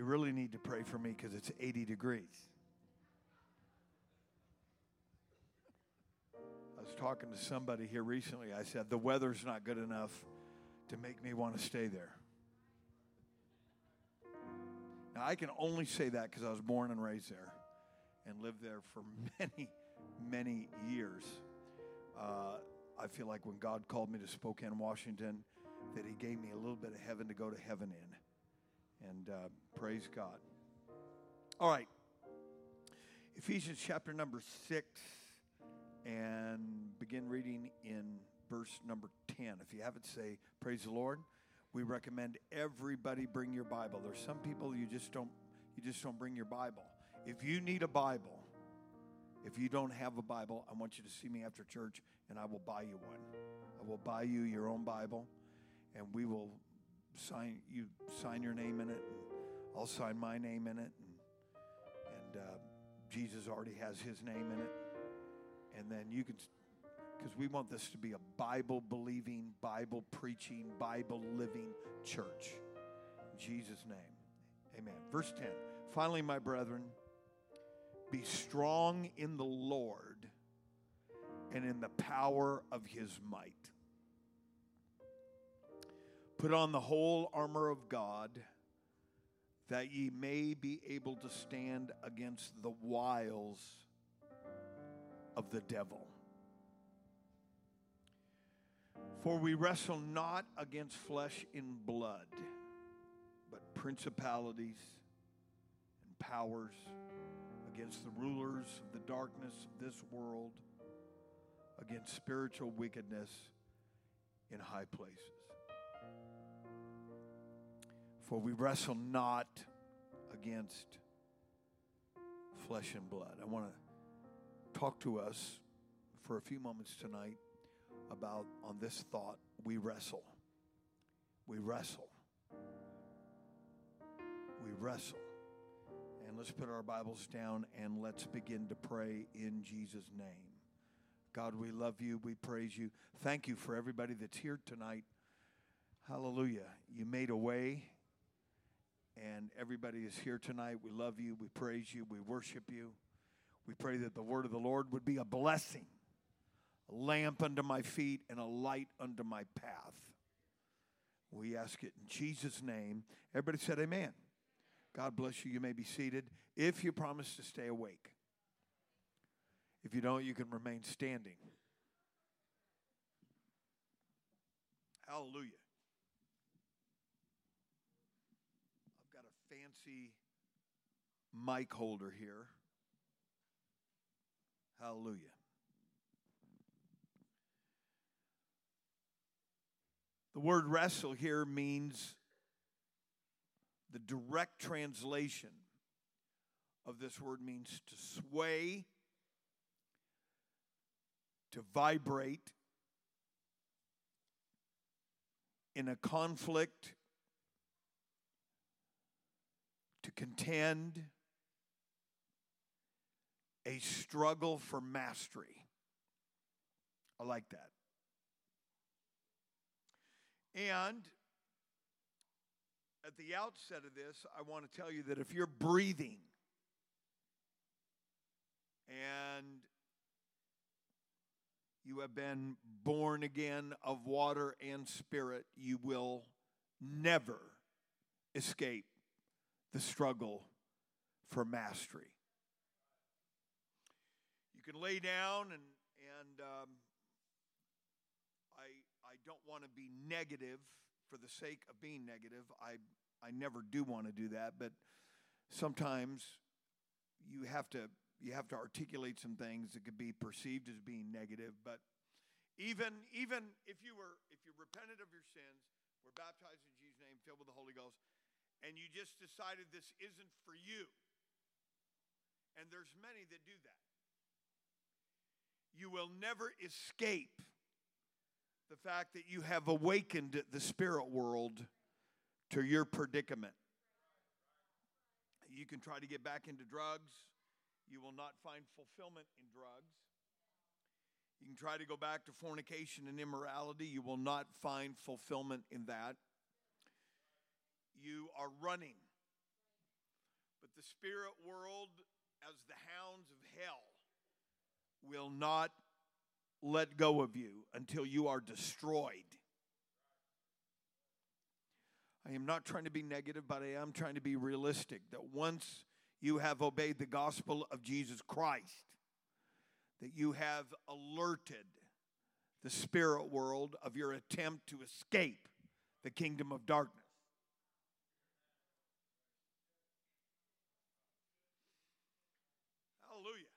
You really need to pray for me because it's 80 degrees. I was talking to somebody here recently. I said, The weather's not good enough to make me want to stay there. Now, I can only say that because I was born and raised there and lived there for many, many years. Uh, I feel like when God called me to Spokane, Washington, that He gave me a little bit of heaven to go to heaven in. And uh, praise God. All right. Ephesians chapter number six, and begin reading in verse number 10. If you have it, say, Praise the Lord. We recommend everybody bring your Bible. There's some people you just don't you just don't bring your Bible. If you need a Bible, if you don't have a Bible, I want you to see me after church and I will buy you one. I will buy you your own Bible and we will sign you sign your name in it and I'll sign my name in it and, and uh, Jesus already has his name in it. And then you can because we want this to be a Bible believing, Bible preaching, Bible living church. In Jesus' name. Amen. Verse 10. Finally, my brethren, be strong in the Lord and in the power of his might. Put on the whole armor of God that ye may be able to stand against the wiles of the devil. For we wrestle not against flesh and blood, but principalities and powers, against the rulers of the darkness of this world, against spiritual wickedness in high places. For we wrestle not against flesh and blood. I want to talk to us for a few moments tonight about on this thought we wrestle. We wrestle. We wrestle. And let's put our Bibles down and let's begin to pray in Jesus' name. God, we love you. We praise you. Thank you for everybody that's here tonight. Hallelujah. You made a way, and everybody is here tonight. We love you. We praise you. We worship you. We pray that the word of the Lord would be a blessing a lamp under my feet and a light under my path. We ask it in Jesus' name. Everybody said, Amen. God bless you. You may be seated if you promise to stay awake. If you don't, you can remain standing. Hallelujah. I've got a fancy mic holder here. Hallelujah. The word wrestle here means the direct translation of this word means to sway, to vibrate in a conflict, to contend, a struggle for mastery. I like that. And at the outset of this, I want to tell you that if you're breathing and you have been born again of water and spirit, you will never escape the struggle for mastery. You can lay down and, and um, don't want to be negative for the sake of being negative. I, I never do want to do that, but sometimes you have to you have to articulate some things that could be perceived as being negative. But even even if you were if you repented of your sins, were baptized in Jesus' name, filled with the Holy Ghost, and you just decided this isn't for you, and there's many that do that, you will never escape the fact that you have awakened the spirit world to your predicament. You can try to get back into drugs. You will not find fulfillment in drugs. You can try to go back to fornication and immorality. You will not find fulfillment in that. You are running But the spirit world, as the hounds of hell, will not let go of you until you are destroyed. I am not trying to be negative, but I am trying to be realistic that once you have obeyed the gospel of Jesus Christ, that you have alerted the spirit world of your attempt to escape the kingdom of darkness. Hallelujah.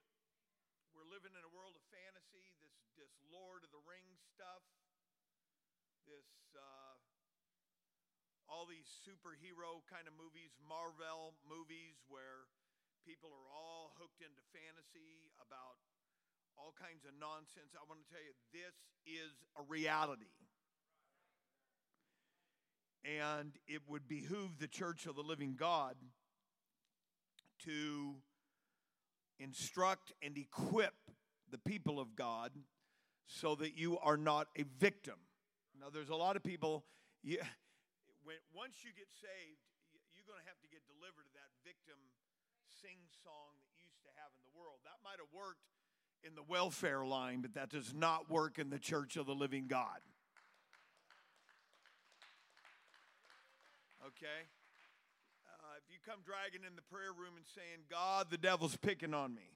We're living in a world of fantasy, this, this Lord of the Rings stuff, this uh, all these superhero kind of movies, Marvel movies, where people are all hooked into fantasy about all kinds of nonsense. I want to tell you, this is a reality. And it would behoove the church of the living God to instruct and equip the people of God so that you are not a victim. Now, there's a lot of people, you, when, once you get saved, you're going to have to get delivered to that victim sing song that you used to have in the world. That might have worked in the welfare line, but that does not work in the church of the living God. Okay? Uh, if you come dragging in the prayer room and saying, God, the devil's picking on me,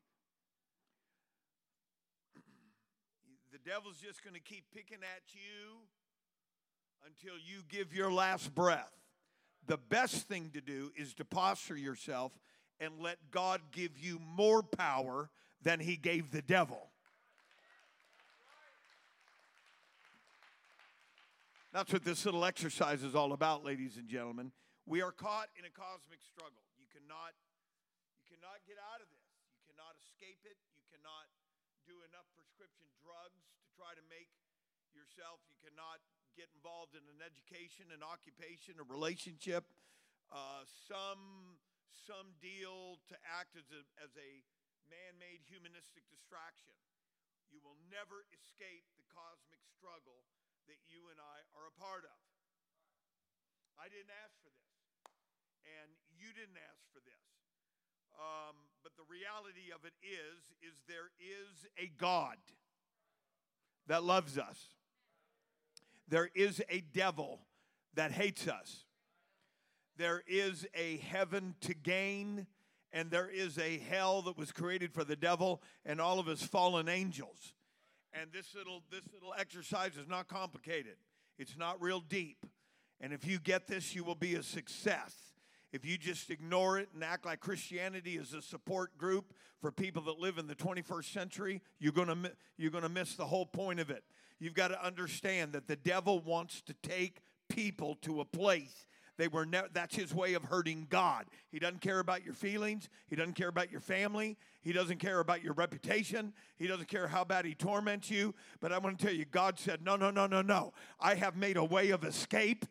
the devil's just going to keep picking at you until you give your last breath. The best thing to do is to posture yourself and let God give you more power than he gave the devil. That's what this little exercise is all about, ladies and gentlemen. We are caught in a cosmic struggle. You cannot you cannot get out of this. You cannot escape it. You cannot do enough prescription drugs to try to make yourself. You cannot get involved in an education, an occupation, a relationship, uh, some some deal to act as a, as a man made humanistic distraction. You will never escape the cosmic struggle that you and I are a part of. I didn't ask for this, and you didn't ask for this. Um, but the reality of it is, is there is a God that loves us. There is a devil that hates us. There is a heaven to gain and there is a hell that was created for the devil and all of his fallen angels. And this little this little exercise is not complicated. It's not real deep. And if you get this, you will be a success. If you just ignore it and act like Christianity is a support group for people that live in the 21st century, you're going to you're going to miss the whole point of it. You've got to understand that the devil wants to take people to a place they were ne- that's his way of hurting God. He doesn't care about your feelings. He doesn't care about your family. He doesn't care about your reputation. He doesn't care how bad he torments you. But I want to tell you, God said, No, no, no, no, no. I have made a way of escape.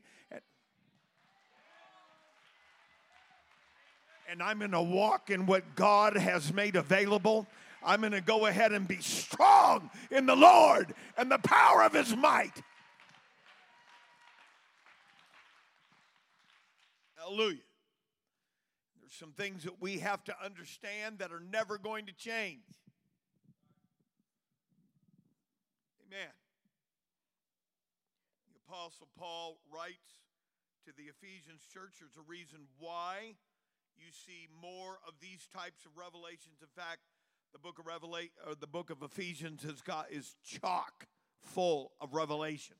And I'm going to walk in what God has made available. I'm going to go ahead and be strong in the Lord and the power of his might. Hallelujah. There's some things that we have to understand that are never going to change. Amen. The Apostle Paul writes to the Ephesians church there's a reason why you see more of these types of revelations. In fact, the book of Revelation or the book of Ephesians has got is chock full of revelation.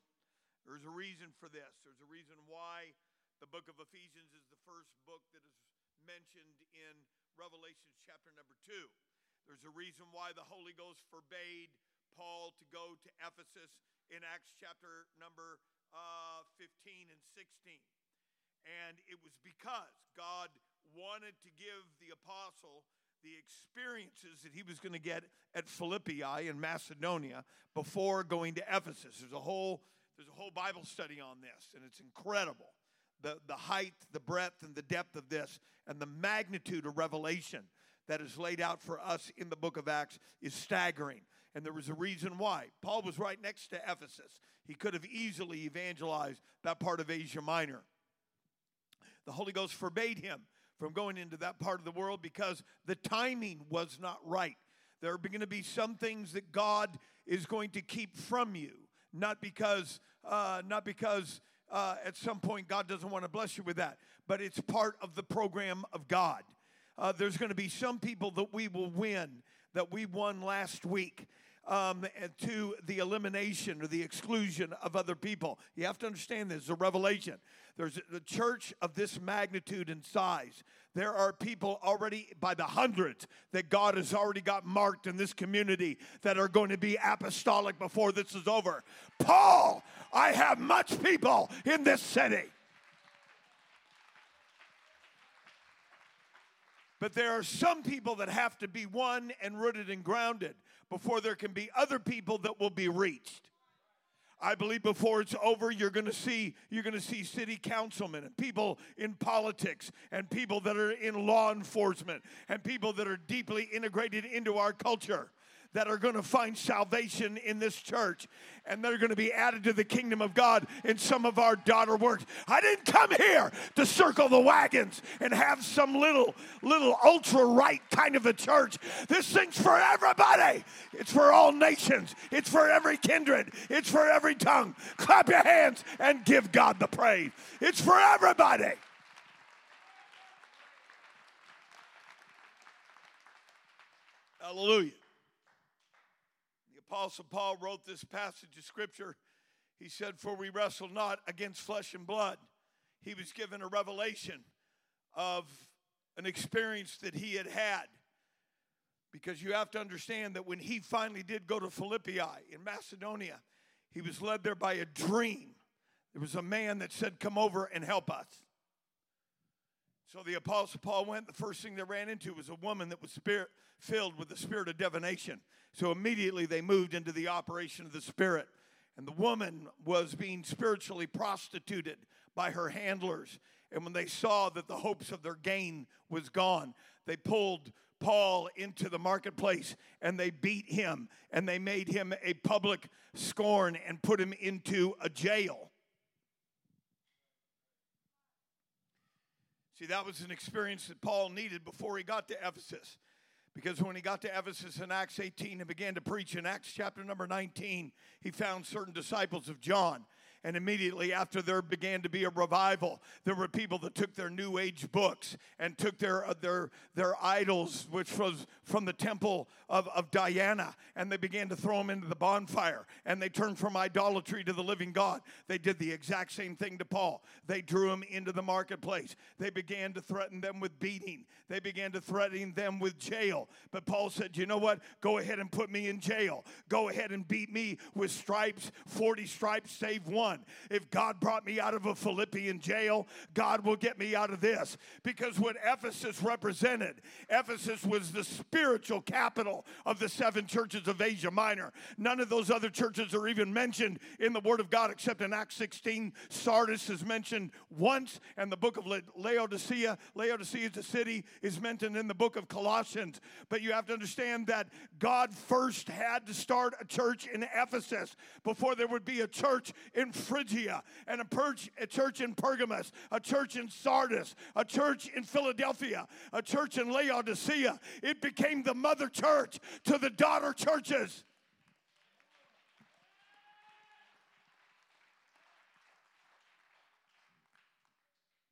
There's a reason for this. There's a reason why the book of Ephesians is the first book that is mentioned in Revelation chapter number two. There's a reason why the Holy Ghost forbade Paul to go to Ephesus in Acts chapter number uh, 15 and 16. And it was because God wanted to give the apostle the experiences that he was going to get at Philippi in Macedonia before going to Ephesus. There's a whole there's a whole Bible study on this, and it's incredible the, the height, the breadth, and the depth of this, and the magnitude of revelation that is laid out for us in the book of Acts is staggering. And there was a reason why. Paul was right next to Ephesus. He could have easily evangelized that part of Asia Minor. The Holy Ghost forbade him from going into that part of the world because the timing was not right. There are going to be some things that God is going to keep from you, not because, uh, not because uh, at some point God doesn't want to bless you with that, but it's part of the program of God. Uh, there's going to be some people that we will win that we won last week um, to the elimination or the exclusion of other people. You have to understand this, is a revelation. There's a church of this magnitude and size. There are people already by the hundreds that God has already got marked in this community that are going to be apostolic before this is over. Paul, I have much people in this city. But there are some people that have to be won and rooted and grounded before there can be other people that will be reached. I believe before it's over, you're going to see you're going to see city councilmen and people in politics and people that are in law enforcement and people that are deeply integrated into our culture that are going to find salvation in this church and they're going to be added to the kingdom of God in some of our daughter works. I didn't come here to circle the wagons and have some little little ultra right kind of a church. This thing's for everybody. It's for all nations. It's for every kindred. It's for every tongue. Clap your hands and give God the praise. It's for everybody. Hallelujah. Apostle Paul wrote this passage of Scripture. He said, For we wrestle not against flesh and blood. He was given a revelation of an experience that he had had. Because you have to understand that when he finally did go to Philippi in Macedonia, he was led there by a dream. There was a man that said, Come over and help us. So the Apostle Paul went. The first thing they ran into was a woman that was spirit, filled with the spirit of divination. So immediately they moved into the operation of the Spirit. And the woman was being spiritually prostituted by her handlers. And when they saw that the hopes of their gain was gone, they pulled Paul into the marketplace and they beat him and they made him a public scorn and put him into a jail. See, that was an experience that Paul needed before he got to Ephesus. Because when he got to Ephesus in Acts 18 and began to preach in Acts chapter number 19, he found certain disciples of John and immediately after there began to be a revival, there were people that took their New Age books and took their, uh, their, their idols, which was from the temple of, of Diana, and they began to throw them into the bonfire. And they turned from idolatry to the living God. They did the exact same thing to Paul. They drew him into the marketplace. They began to threaten them with beating, they began to threaten them with jail. But Paul said, You know what? Go ahead and put me in jail. Go ahead and beat me with stripes, 40 stripes, save one on. If God brought me out of a Philippian jail, God will get me out of this. Because what Ephesus represented, Ephesus was the spiritual capital of the seven churches of Asia Minor. None of those other churches are even mentioned in the Word of God except in Acts 16. Sardis is mentioned once, and the book of Laodicea, Laodicea is a city, is mentioned in the book of Colossians. But you have to understand that God first had to start a church in Ephesus before there would be a church in Phrygia, and a, church, a church in Pergamos, a church in Sardis, a church in Philadelphia, a church in Laodicea. It became the mother church to the daughter churches.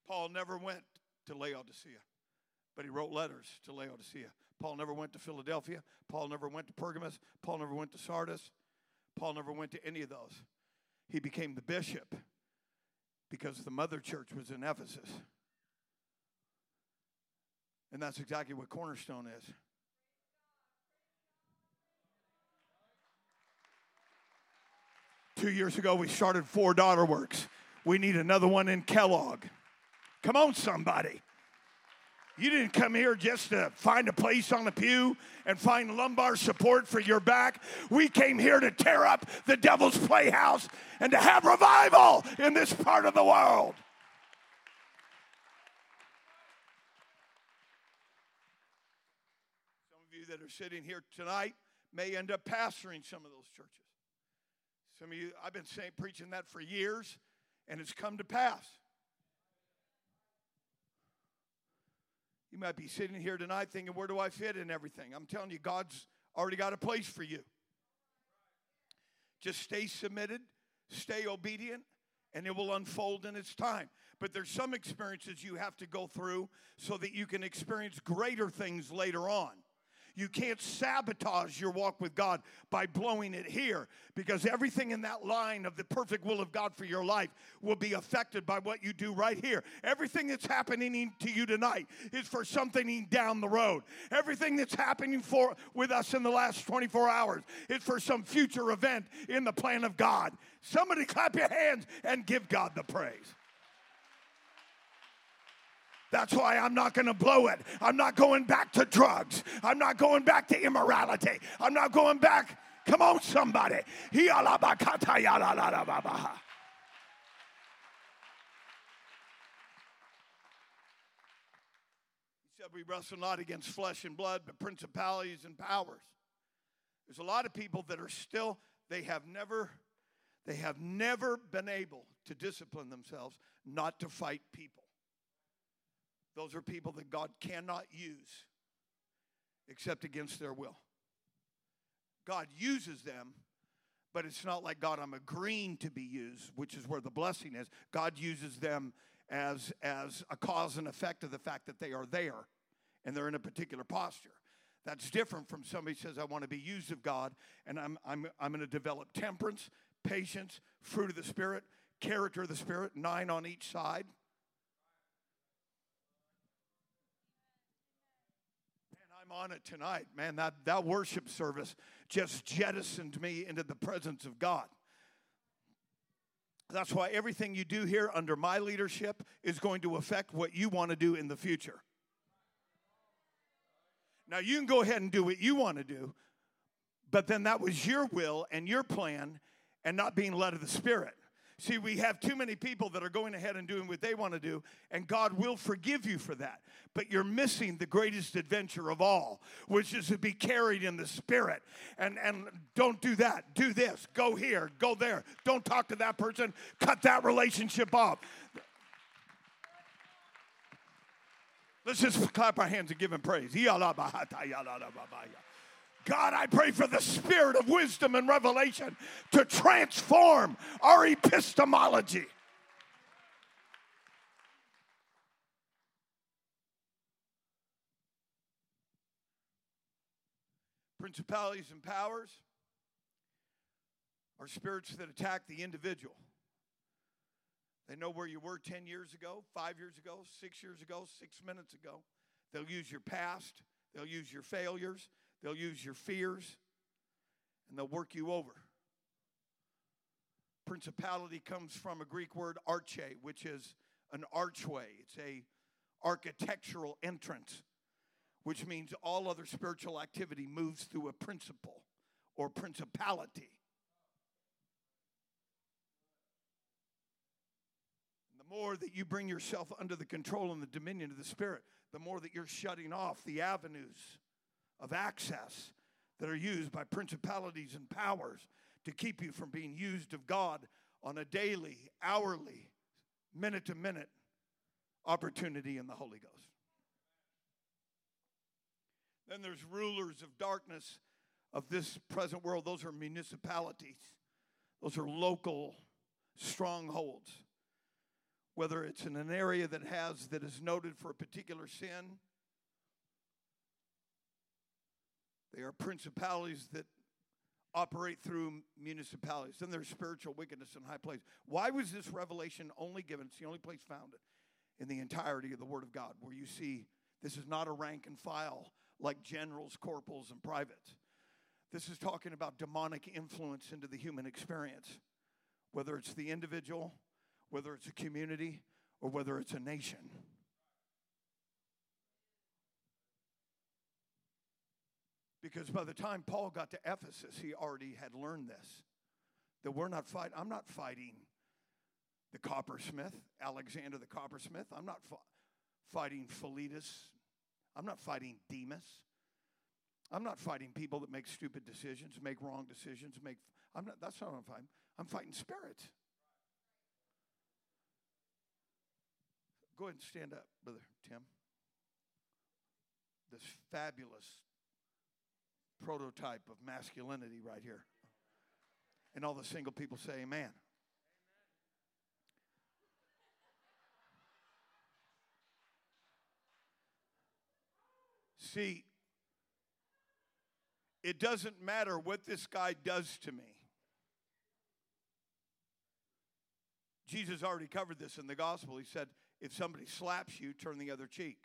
Paul never went to Laodicea, but he wrote letters to Laodicea. Paul never went to Philadelphia. Paul never went to Pergamos. Paul never went to Sardis. Paul never went to any of those he became the bishop because the mother church was in Ephesus. And that's exactly what Cornerstone is. Two years ago, we started Four Daughter Works. We need another one in Kellogg. Come on, somebody. You didn't come here just to find a place on the pew and find lumbar support for your back. We came here to tear up the devil's playhouse and to have revival in this part of the world. Some of you that are sitting here tonight may end up pastoring some of those churches. Some of you, I've been saying, preaching that for years, and it's come to pass. You might be sitting here tonight thinking, where do I fit in everything? I'm telling you, God's already got a place for you. Just stay submitted, stay obedient, and it will unfold in its time. But there's some experiences you have to go through so that you can experience greater things later on. You can't sabotage your walk with God by blowing it here because everything in that line of the perfect will of God for your life will be affected by what you do right here. Everything that's happening to you tonight is for something down the road. Everything that's happening for with us in the last 24 hours is for some future event in the plan of God. Somebody clap your hands and give God the praise. That's why I'm not going to blow it. I'm not going back to drugs. I'm not going back to immorality. I'm not going back. Come on, somebody. He said, We wrestle not against flesh and blood, but principalities and powers. There's a lot of people that are still, they have never, they have never been able to discipline themselves not to fight people. Those are people that God cannot use except against their will. God uses them, but it's not like God, I'm agreeing to be used, which is where the blessing is. God uses them as, as a cause and effect of the fact that they are there and they're in a particular posture. That's different from somebody says, I want to be used of God and I'm, I'm, I'm going to develop temperance, patience, fruit of the Spirit, character of the Spirit, nine on each side. I'm on it tonight, man. That, that worship service just jettisoned me into the presence of God. That's why everything you do here under my leadership is going to affect what you want to do in the future. Now, you can go ahead and do what you want to do, but then that was your will and your plan and not being led of the Spirit. See, we have too many people that are going ahead and doing what they want to do, and God will forgive you for that. But you're missing the greatest adventure of all, which is to be carried in the Spirit. And, and don't do that. Do this. Go here. Go there. Don't talk to that person. Cut that relationship off. Let's just clap our hands and give him praise. God, I pray for the spirit of wisdom and revelation to transform our epistemology. Principalities and powers are spirits that attack the individual. They know where you were 10 years ago, five years ago, six years ago, six minutes ago. They'll use your past, they'll use your failures, They'll use your fears and they'll work you over. Principality comes from a Greek word arche, which is an archway. It's a architectural entrance, which means all other spiritual activity moves through a principle or principality. The more that you bring yourself under the control and the dominion of the Spirit, the more that you're shutting off the avenues of access that are used by principalities and powers to keep you from being used of God on a daily, hourly, minute to minute opportunity in the Holy Ghost. Then there's rulers of darkness of this present world. Those are municipalities, those are local strongholds. Whether it's in an area that has that is noted for a particular sin, They are principalities that operate through municipalities. Then there's spiritual wickedness in high places. Why was this revelation only given? It's the only place found in the entirety of the Word of God, where you see this is not a rank and file like generals, corporals, and privates. This is talking about demonic influence into the human experience, whether it's the individual, whether it's a community, or whether it's a nation. Because by the time Paul got to Ephesus, he already had learned this. That we're not fighting, I'm not fighting the coppersmith, Alexander the coppersmith. I'm not fi- fighting Philetus. I'm not fighting Demas. I'm not fighting people that make stupid decisions, make wrong decisions, make I'm not that's not what I'm fighting. I'm fighting spirits. Go ahead and stand up, brother Tim. this fabulous prototype of masculinity right here. And all the single people say, Amen. See, it doesn't matter what this guy does to me. Jesus already covered this in the gospel. He said, if somebody slaps you, turn the other cheek.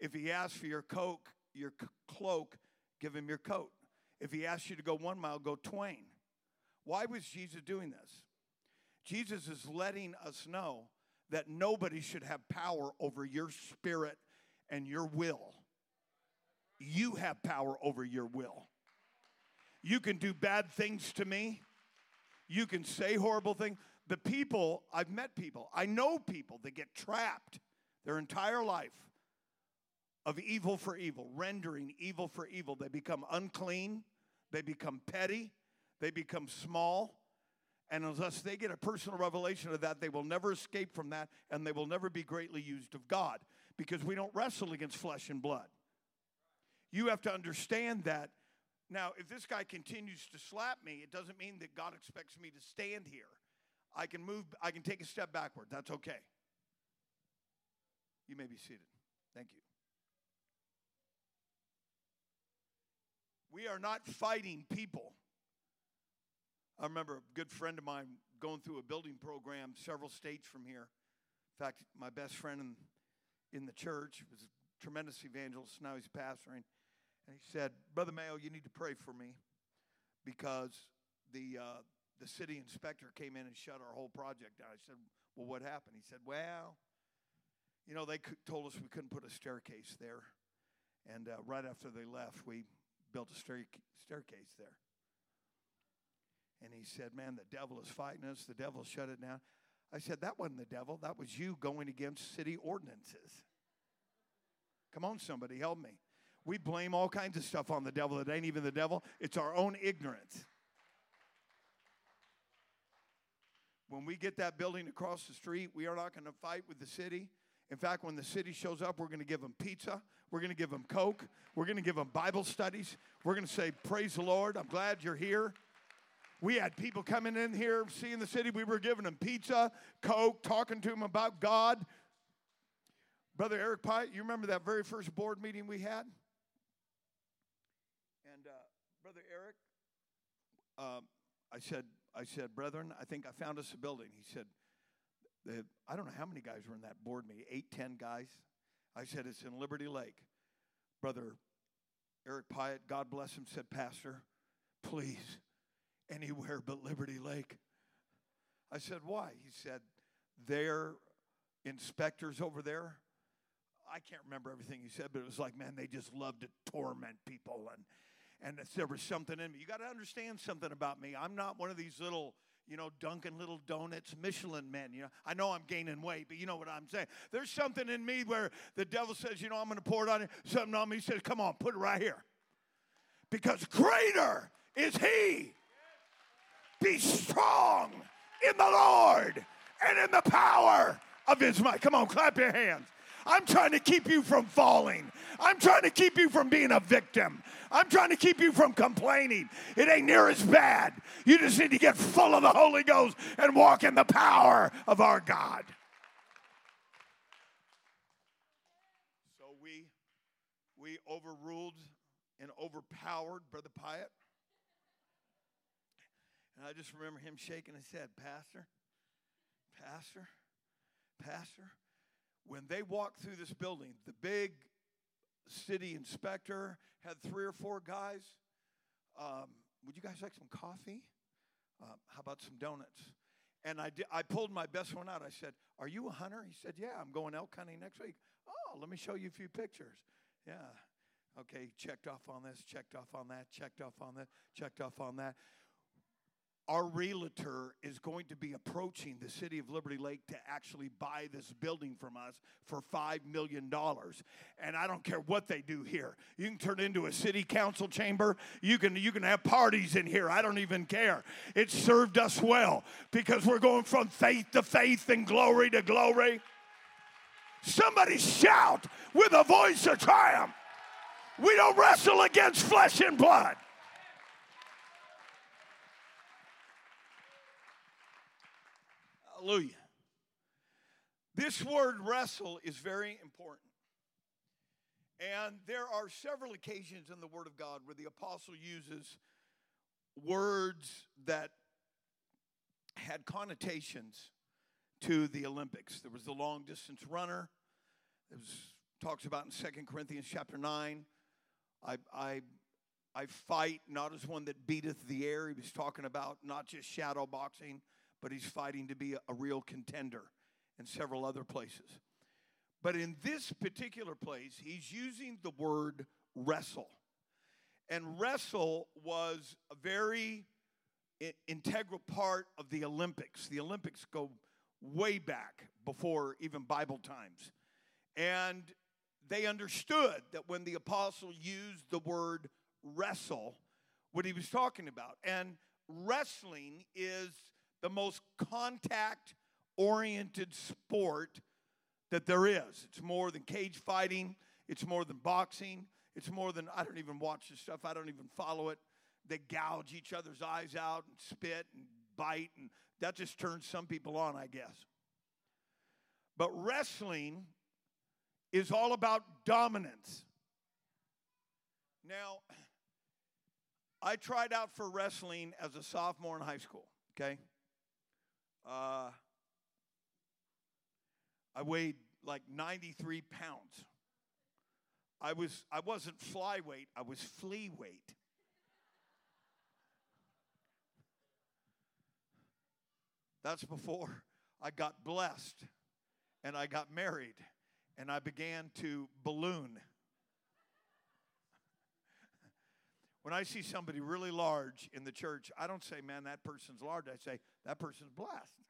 If he asks for your coat, your cloak, give him your coat. If he asks you to go one mile, go twain. Why was Jesus doing this? Jesus is letting us know that nobody should have power over your spirit and your will. You have power over your will. You can do bad things to me. You can say horrible things. The people, I've met people, I know people that get trapped their entire life of evil for evil, rendering evil for evil. They become unclean, they become petty, they become small. And unless they get a personal revelation of that, they will never escape from that and they will never be greatly used of God because we don't wrestle against flesh and blood. You have to understand that. Now, if this guy continues to slap me, it doesn't mean that God expects me to stand here. I can move, I can take a step backward. That's okay. You may be seated. Thank you. We are not fighting people. I remember a good friend of mine going through a building program several states from here. In fact, my best friend in, in the church was a tremendous evangelist. Now he's pastoring. And he said, Brother Mayo, you need to pray for me because the, uh, the city inspector came in and shut our whole project down. I said, Well, what happened? He said, Well, you know, they told us we couldn't put a staircase there. And uh, right after they left, we built a stair- staircase there. And he said, Man, the devil is fighting us. The devil shut it down. I said, That wasn't the devil. That was you going against city ordinances. Come on, somebody, help me. We blame all kinds of stuff on the devil that ain't even the devil, it's our own ignorance. When we get that building across the street, we are not going to fight with the city. In fact, when the city shows up, we're going to give them pizza. We're going to give them Coke. We're going to give them Bible studies. We're going to say, Praise the Lord. I'm glad you're here. We had people coming in here, seeing the city. We were giving them pizza, Coke, talking to them about God. Brother Eric Pyatt, you remember that very first board meeting we had? And uh, Brother Eric, um, I said, I said, brethren, I think I found us a building. He said, I don't know how many guys were in that board meeting, eight, ten guys. I said, it's in Liberty Lake. Brother Eric Pyatt, God bless him, said, Pastor, please, anywhere but Liberty Lake. I said, why? He said, their inspectors over there, I can't remember everything he said, but it was like, man, they just love to torment people and and there was something in me. You got to understand something about me. I'm not one of these little, you know, Dunkin' Little Donuts Michelin men. You know, I know I'm gaining weight, but you know what I'm saying. There's something in me where the devil says, you know, I'm going to pour it on you. Something on me he says, come on, put it right here, because greater is He. Be strong in the Lord and in the power of His might. Come on, clap your hands. I'm trying to keep you from falling. I'm trying to keep you from being a victim. I'm trying to keep you from complaining. It ain't near as bad. You just need to get full of the Holy Ghost and walk in the power of our God. So we we overruled and overpowered Brother Pyatt. And I just remember him shaking his head, Pastor, Pastor, Pastor. When they walked through this building, the big city inspector had three or four guys. Um, would you guys like some coffee? Uh, how about some donuts? And I, I pulled my best one out. I said, Are you a hunter? He said, Yeah, I'm going elk hunting next week. Oh, let me show you a few pictures. Yeah. Okay, checked off on this, checked off on that, checked off on that, checked off on that our realtor is going to be approaching the city of Liberty Lake to actually buy this building from us for $5 million. And I don't care what they do here. You can turn into a city council chamber. You can, you can have parties in here. I don't even care. It served us well because we're going from faith to faith and glory to glory. Somebody shout with a voice of triumph. We don't wrestle against flesh and blood. Hallelujah. This word wrestle is very important. And there are several occasions in the Word of God where the apostle uses words that had connotations to the Olympics. There was the long distance runner. It was talks about in Second Corinthians chapter 9. I, I, I fight not as one that beateth the air. He was talking about not just shadow boxing, but he's fighting to be a, a real contender in several other places. But in this particular place, he's using the word wrestle. And wrestle was a very integral part of the Olympics. The Olympics go way back before even Bible times. And they understood that when the apostle used the word wrestle, what he was talking about. And wrestling is the most contact oriented sport that there is. It's more than cage fighting, it's more than boxing, it's more than, I don't even watch this stuff, I don't even follow it. They gouge each other's eyes out and spit and bite, and that just turns some people on, I guess. But wrestling is all about dominance. Now, I tried out for wrestling as a sophomore in high school, okay? Uh, I weighed like 93 pounds. I was I wasn't flyweight, I was flea weight. That's before I got blessed and I got married and I began to balloon. when I see somebody really large in the church, I don't say, man, that person's large. I say, that person's blessed.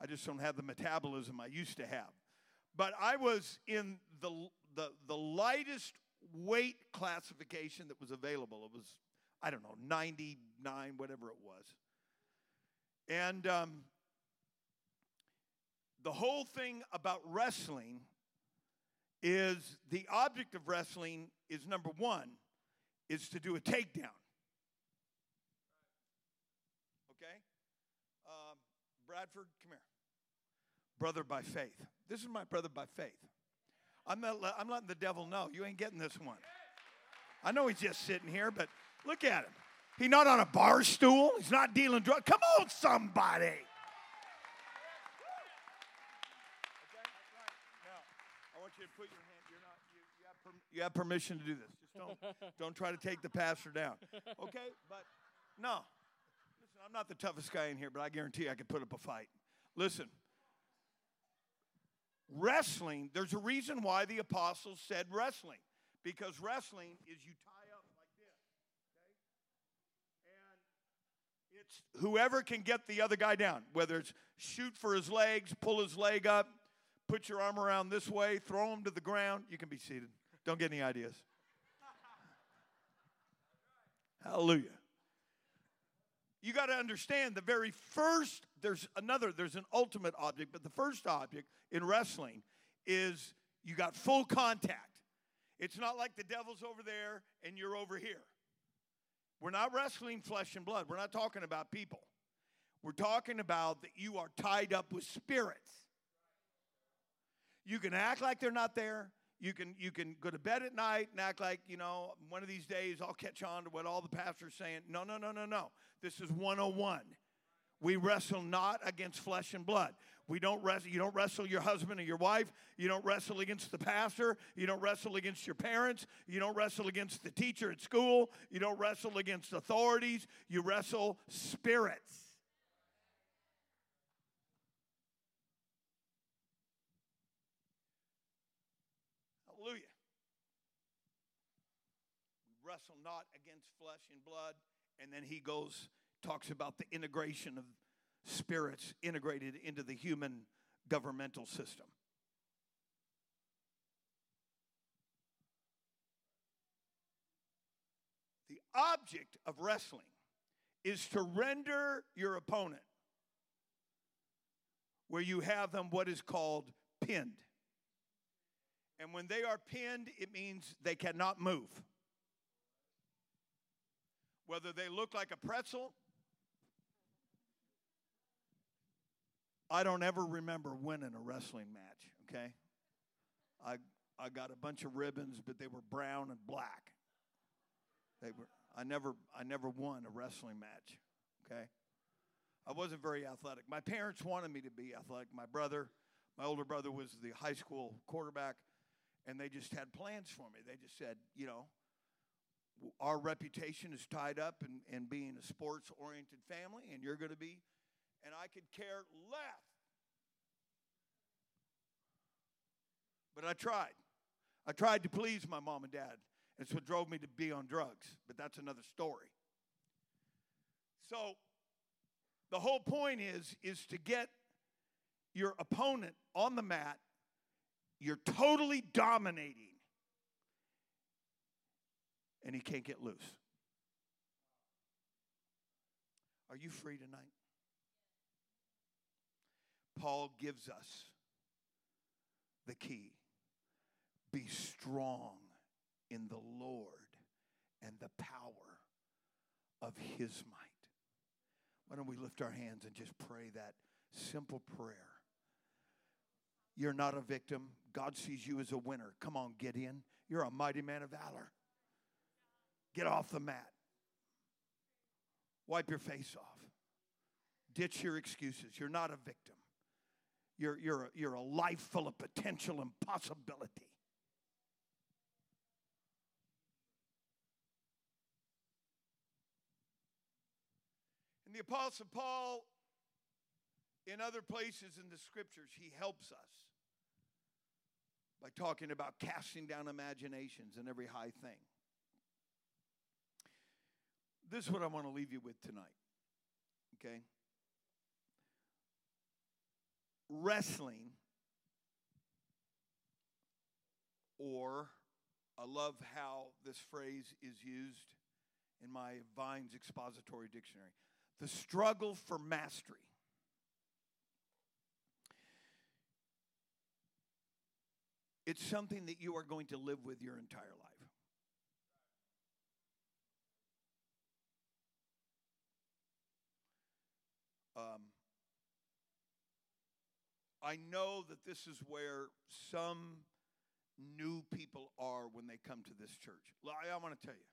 I just don't have the metabolism I used to have. But I was in the, the, the lightest weight classification that was available. It was, I don't know, 99, whatever it was. And um, the whole thing about wrestling is the object of wrestling is number one, is to do a takedown. Okay? Um, Bradford, come here brother by faith. This is my brother by faith. I'm, not, I'm letting the devil know you ain't getting this one. I know he's just sitting here, but look at him. He's not on a bar stool. He's not dealing drugs. Come on, somebody. Okay, I want you to put your hand. You're not. You, you, have, per, you have permission to do this. Just don't. don't try to take the pastor down. Okay, but no. I'm not the toughest guy in here, but I guarantee I could put up a fight. Listen, Wrestling, there's a reason why the apostles said wrestling, because wrestling is you tie up like this, okay? And it's whoever can get the other guy down, whether it's shoot for his legs, pull his leg up, put your arm around this way, throw him to the ground. You can be seated. Don't get any ideas. Hallelujah. You got to understand the very first there's another, there's an ultimate object, but the first object in wrestling is you got full contact. It's not like the devil's over there and you're over here. We're not wrestling flesh and blood. We're not talking about people. We're talking about that you are tied up with spirits. You can act like they're not there. You can you can go to bed at night and act like, you know, one of these days I'll catch on to what all the pastors saying. No, no, no, no, no. This is 101. We wrestle not against flesh and blood. We don't wrestle, you don't wrestle your husband or your wife. You don't wrestle against the pastor. You don't wrestle against your parents. You don't wrestle against the teacher at school. You don't wrestle against authorities. You wrestle spirits. Hallelujah. We wrestle not against flesh and blood. And then he goes talks about the integration of spirits integrated into the human governmental system. The object of wrestling is to render your opponent where you have them what is called pinned. And when they are pinned, it means they cannot move. Whether they look like a pretzel, I don't ever remember winning a wrestling match, okay? I, I got a bunch of ribbons, but they were brown and black. They were, I, never, I never won a wrestling match, okay? I wasn't very athletic. My parents wanted me to be athletic. My brother, my older brother, was the high school quarterback, and they just had plans for me. They just said, you know, our reputation is tied up in, in being a sports oriented family, and you're going to be, and I could care less. But I tried. I tried to please my mom and dad. It's what drove me to be on drugs, but that's another story. So the whole point is is to get your opponent on the mat. You're totally dominating. And he can't get loose. Are you free tonight? Paul gives us the key. Be strong in the Lord and the power of his might. Why don't we lift our hands and just pray that simple prayer? You're not a victim. God sees you as a winner. Come on, Gideon. You're a mighty man of valor. Get off the mat. Wipe your face off. Ditch your excuses. You're not a victim. You're, you're, a, you're a life full of potential and possibility. And the Apostle Paul, in other places in the scriptures, he helps us by talking about casting down imaginations and every high thing. This is what I want to leave you with tonight. Okay? Wrestling, or I love how this phrase is used in my Vine's expository dictionary the struggle for mastery. It's something that you are going to live with your entire life. Um, I know that this is where some new people are when they come to this church. I, want to tell you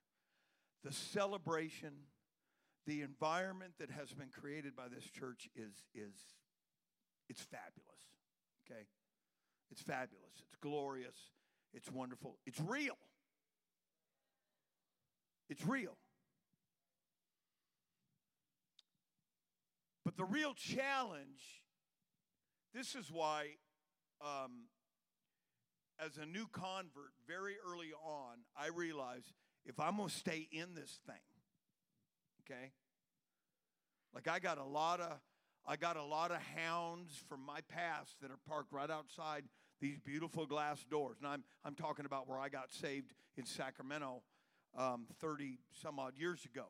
the celebration the environment that has been created by this church is is it's fabulous okay? It's fabulous it's glorious it's wonderful it's real. It's real. But the real challenge this is why um, as a new convert very early on i realized if i'm going to stay in this thing okay? Like I got a lot of I got a lot of hounds from my past that are parked right outside these beautiful glass doors. And I'm I'm talking about where I got saved in Sacramento um, 30 some odd years ago.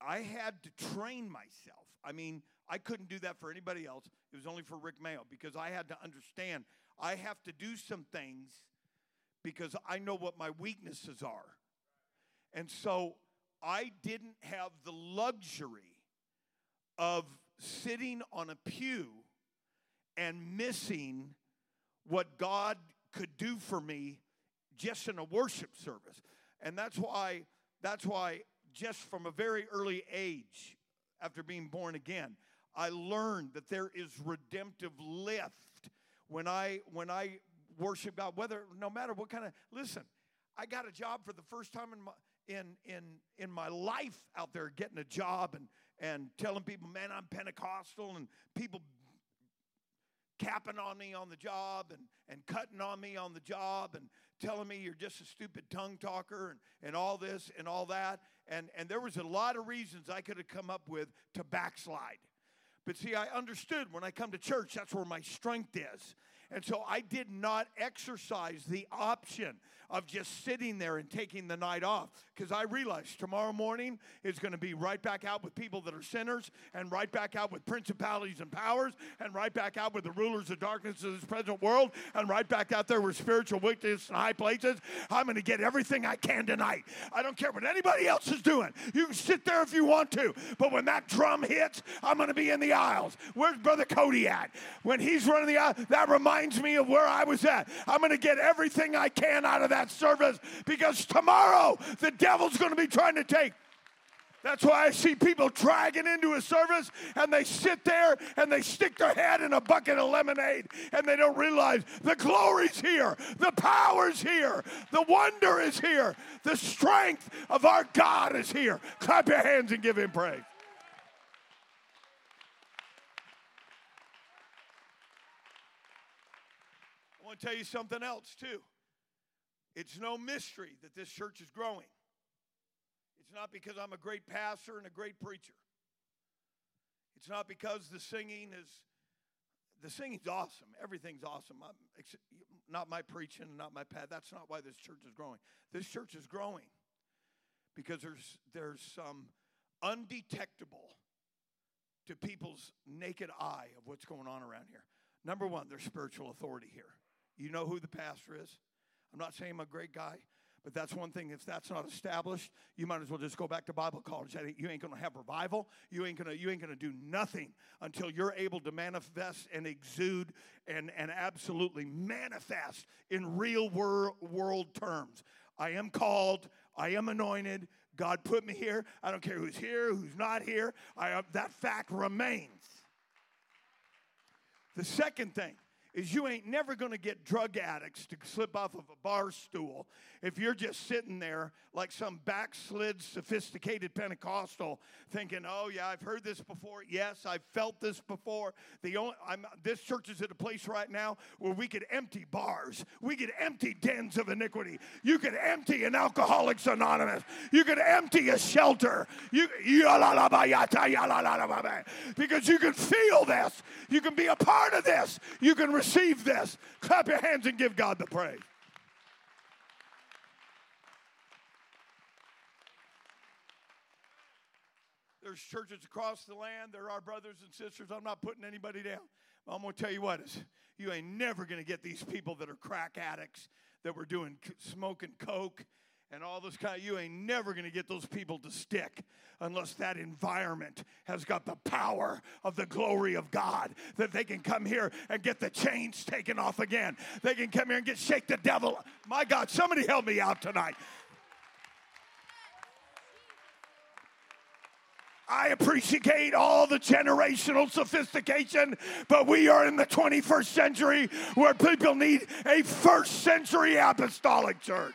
I had to train myself. I mean, I couldn't do that for anybody else. It was only for Rick Mayo because I had to understand I have to do some things because I know what my weaknesses are. And so I didn't have the luxury of sitting on a pew and missing what God could do for me just in a worship service. And that's why that's why just from a very early age after being born again, I learned that there is redemptive lift when I when I worship God whether no matter what kind of listen, I got a job for the first time in my in in in my life out there getting a job and and telling people, man, I'm Pentecostal, and people capping on me on the job and, and cutting on me on the job and telling me you're just a stupid tongue talker and, and all this and all that. And, and there was a lot of reasons I could have come up with to backslide. But see, I understood when I come to church, that's where my strength is. And so I did not exercise the option of just sitting there and taking the night off because I realized tomorrow morning is going to be right back out with people that are sinners and right back out with principalities and powers and right back out with the rulers of darkness of this present world and right back out there with spiritual wickedness in high places. I'm going to get everything I can tonight. I don't care what anybody else is doing. You can sit there if you want to, but when that drum hits, I'm going to be in the aisles. Where's Brother Cody at? When he's running the aisle, that reminds me of where I was at. I'm going to get everything I can out of that service because tomorrow the devil's going to be trying to take. That's why I see people dragging into a service and they sit there and they stick their head in a bucket of lemonade and they don't realize the glory's here, the power's here, the wonder is here, the strength of our God is here. Clap your hands and give him praise. Want to tell you something else, too. It's no mystery that this church is growing. It's not because I'm a great pastor and a great preacher. It's not because the singing is the singing's awesome. Everything's awesome. I'm, not my preaching, not my path. That's not why this church is growing. This church is growing because there's there's some undetectable to people's naked eye of what's going on around here. Number one, there's spiritual authority here. You know who the pastor is. I'm not saying I'm a great guy, but that's one thing. If that's not established, you might as well just go back to Bible college. You ain't to have revival. You ain't to you ain't to do nothing until you're able to manifest and exude and and absolutely manifest in real wor- world terms. I am called. I am anointed. God put me here. I don't care who's here, who's not here. I, that fact remains. The second thing is you ain't never going to get drug addicts to slip off of a bar stool if you're just sitting there like some backslid, sophisticated Pentecostal thinking, oh, yeah, I've heard this before. Yes, I've felt this before. The only, I'm, this church is at a place right now where we could empty bars, we could empty dens of iniquity. You could empty an Alcoholics Anonymous, you could empty a shelter. You, because you can feel this, you can be a part of this, you can receive this. Clap your hands and give God the praise. There's churches across the land. There are brothers and sisters. I'm not putting anybody down. I'm going to tell you what is you ain't never going to get these people that are crack addicts that were doing smoking coke and all this kind of, you ain't never going to get those people to stick unless that environment has got the power of the glory of God that they can come here and get the chains taken off again. They can come here and get shake the devil. My God, somebody help me out tonight. I appreciate all the generational sophistication, but we are in the 21st century where people need a first century apostolic church.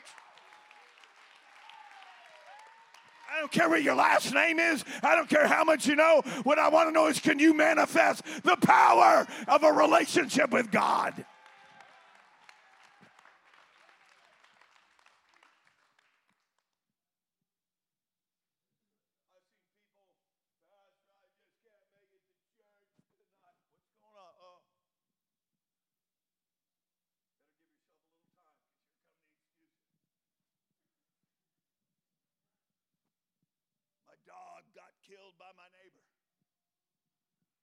I don't care what your last name is. I don't care how much you know. What I want to know is can you manifest the power of a relationship with God? Killed by my neighbor.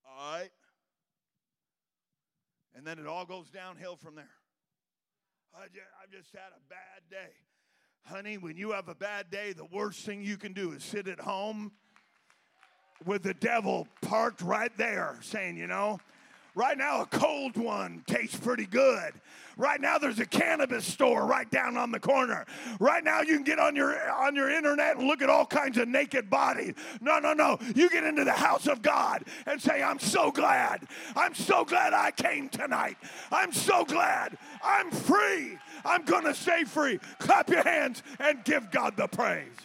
All right? And then it all goes downhill from there. I just, I've just had a bad day. Honey, when you have a bad day, the worst thing you can do is sit at home with the devil parked right there saying, you know, Right now, a cold one tastes pretty good. Right now, there's a cannabis store right down on the corner. Right now, you can get on your on your internet and look at all kinds of naked bodies. No, no, no. You get into the house of God and say, "I'm so glad. I'm so glad I came tonight. I'm so glad. I'm free. I'm gonna stay free." Clap your hands and give God the praise.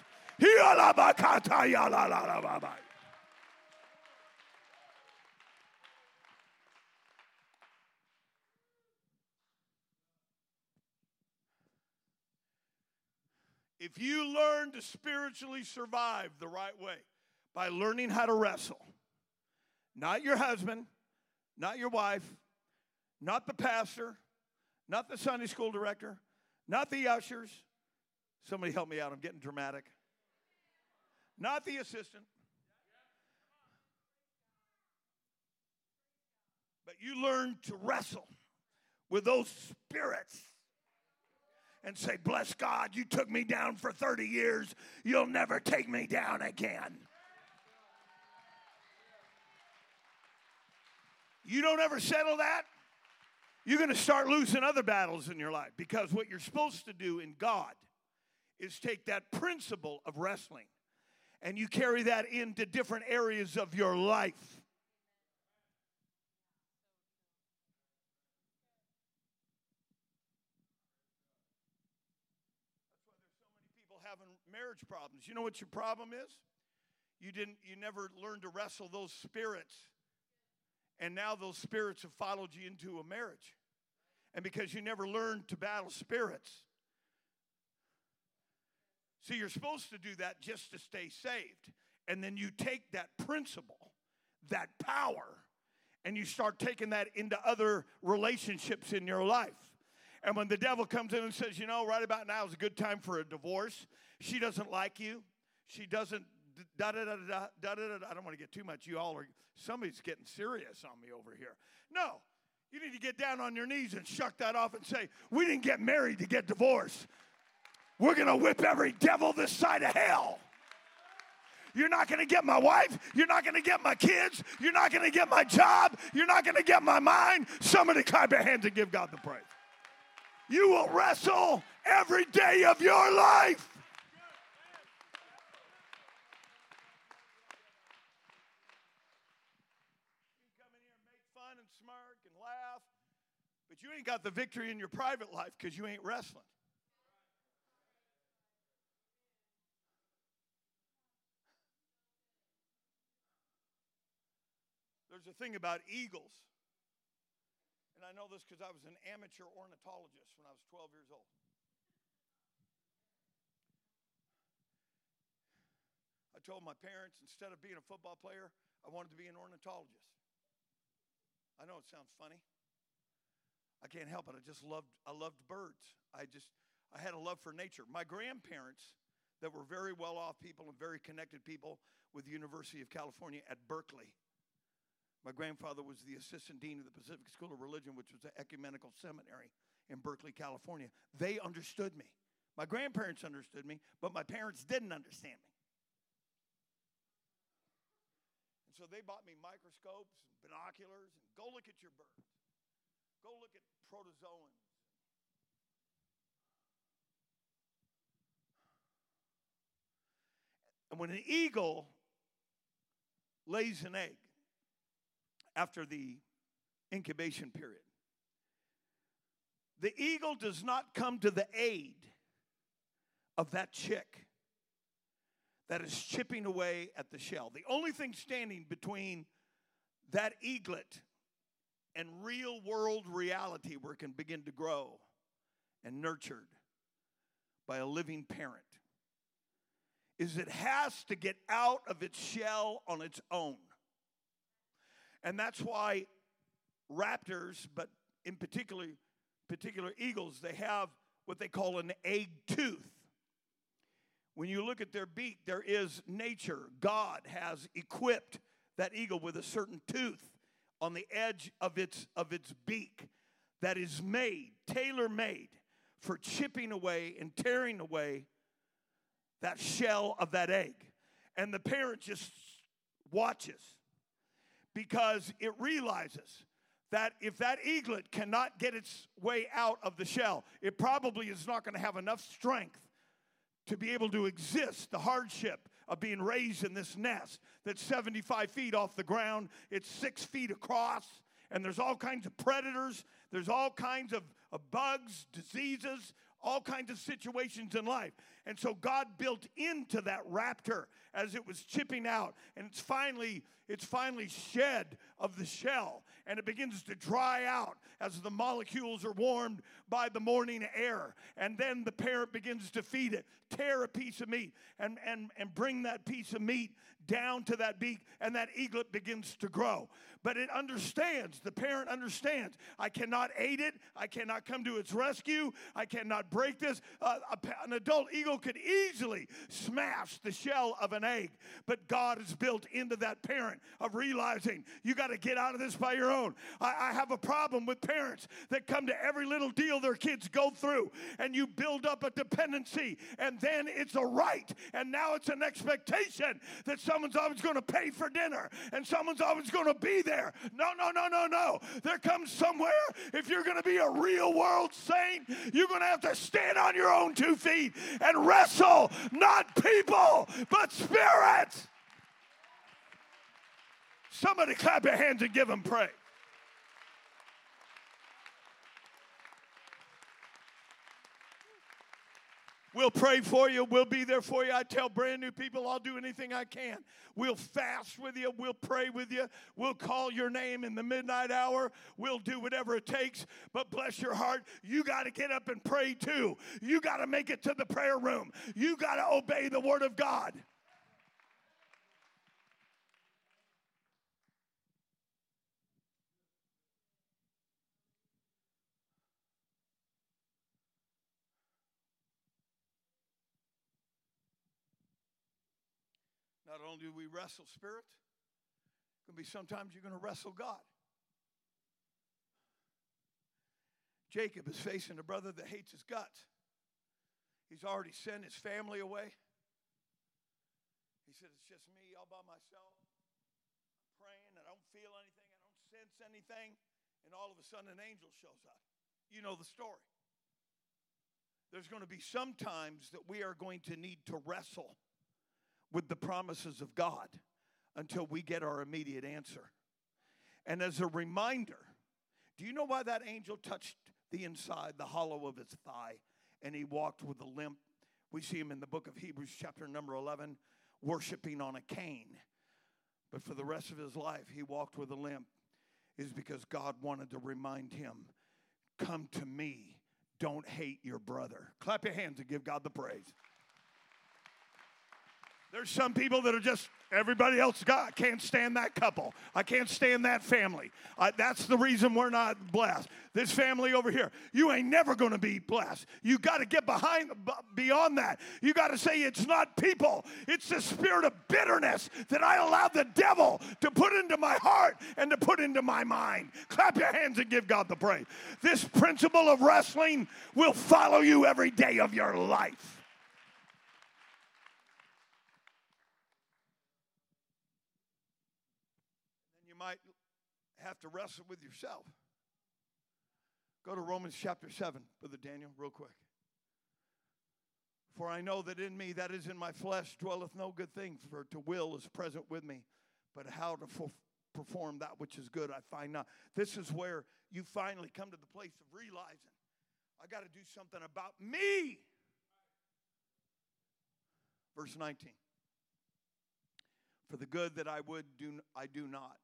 If you learn to spiritually survive the right way by learning how to wrestle, not your husband, not your wife, not the pastor, not the Sunday school director, not the ushers. Somebody help me out, I'm getting dramatic. Not the assistant. But you learn to wrestle with those spirits and say, Bless God, you took me down for 30 years. You'll never take me down again. You don't ever settle that, you're going to start losing other battles in your life because what you're supposed to do in God is take that principle of wrestling and you carry that into different areas of your life. That's why there's so many people having marriage problems. You know what your problem is? You didn't you never learned to wrestle those spirits. And now those spirits have followed you into a marriage. And because you never learned to battle spirits, See, you're supposed to do that just to stay saved. And then you take that principle, that power, and you start taking that into other relationships in your life. And when the devil comes in and says, you know, right about now is a good time for a divorce, she doesn't like you, she doesn't. Da, da, da, da, da, da, da. I don't want to get too much. You all are, somebody's getting serious on me over here. No, you need to get down on your knees and shuck that off and say, We didn't get married to get divorced. We're to whip every devil this side of hell. You're not going to get my wife. You're not going to get my kids. You're not going to get my job. You're not going to get my mind. Somebody clap your hands and give God the praise. You will wrestle every day of your life. You come in here and make fun and smirk and laugh, but you ain't got the victory in your private life because you ain't wrestling. There's a thing about eagles. And I know this because I was an amateur ornithologist when I was 12 years old. I told my parents instead of being a football player, I wanted to be an ornithologist. I know it sounds funny. I can't help it. I just loved I loved birds. I just I had a love for nature. My grandparents that were very well off people and very connected people with the University of California at Berkeley my grandfather was the assistant dean of the Pacific School of Religion, which was an ecumenical seminary in Berkeley, California. They understood me. My grandparents understood me, but my parents didn't understand me. And so they bought me microscopes and binoculars and go look at your birds. Go look at protozoans. And when an eagle lays an egg, after the incubation period. The eagle does not come to the aid of that chick that is chipping away at the shell. The only thing standing between that eaglet and real world reality where it can begin to grow and nurtured by a living parent is it has to get out of its shell on its own. And that's why raptors, but in particular, particular eagles, they have what they call an egg tooth. When you look at their beak, there is nature. God has equipped that eagle with a certain tooth on the edge of its, of its beak that is made, tailor made, for chipping away and tearing away that shell of that egg. And the parent just watches because it realizes that if that eaglet cannot get its way out of the shell, it probably is not going to have enough strength to be able to exist the hardship of being raised in this nest that's 75 feet off the ground, it's six feet across, and there's all kinds of predators, there's all kinds of, of bugs, diseases, all kinds of situations in life. And so God built into that raptor as it was chipping out and it's finally it's finally shed of the shell and it begins to dry out as the molecules are warmed by the morning air. And then the parent begins to feed it, tear a piece of meat, and, and, and bring that piece of meat down to that beak, and that eaglet begins to grow. But it understands, the parent understands, I cannot aid it, I cannot come to its rescue, I cannot break this. Uh, an adult eagle could easily smash the shell of an egg, but God is built into that parent of realizing you got to get out of this by your own. I, I have a problem with parents that come to every little deal their kids go through, and you build up a dependency, and then it's a right, and now it's an expectation that someone's always going to pay for dinner, and someone's always going to be there. No, no, no, no, no. There comes somewhere, if you're going to be a real world saint, you're going to have to stand on your own two feet and wrestle, not people, but spirits. Somebody clap your hands and give them praise. We'll pray for you. We'll be there for you. I tell brand new people I'll do anything I can. We'll fast with you. We'll pray with you. We'll call your name in the midnight hour. We'll do whatever it takes. But bless your heart, you got to get up and pray too. You got to make it to the prayer room. You got to obey the word of God. Only do we wrestle spirit, it's going to be sometimes you're going to wrestle God. Jacob is facing a brother that hates his guts. He's already sent his family away. He said, It's just me all by myself. I'm praying. I don't feel anything. I don't sense anything. And all of a sudden, an angel shows up. You know the story. There's going to be some times that we are going to need to wrestle with the promises of God until we get our immediate answer. And as a reminder, do you know why that angel touched the inside, the hollow of his thigh, and he walked with a limp? We see him in the book of Hebrews, chapter number 11, worshiping on a cane. But for the rest of his life, he walked with a limp, is because God wanted to remind him come to me, don't hate your brother. Clap your hands and give God the praise. There's some people that are just everybody else got can't stand that couple. I can't stand that family. That's the reason we're not blessed. This family over here, you ain't never going to be blessed. You got to get behind beyond that. You got to say it's not people. It's the spirit of bitterness that I allowed the devil to put into my heart and to put into my mind. Clap your hands and give God the praise. This principle of wrestling will follow you every day of your life. might have to wrestle with yourself. Go to Romans chapter 7, Brother Daniel, real quick. For I know that in me, that is in my flesh, dwelleth no good thing, for to will is present with me, but how to perform that which is good I find not. This is where you finally come to the place of realizing I got to do something about me. Verse 19. For the good that I would do, I do not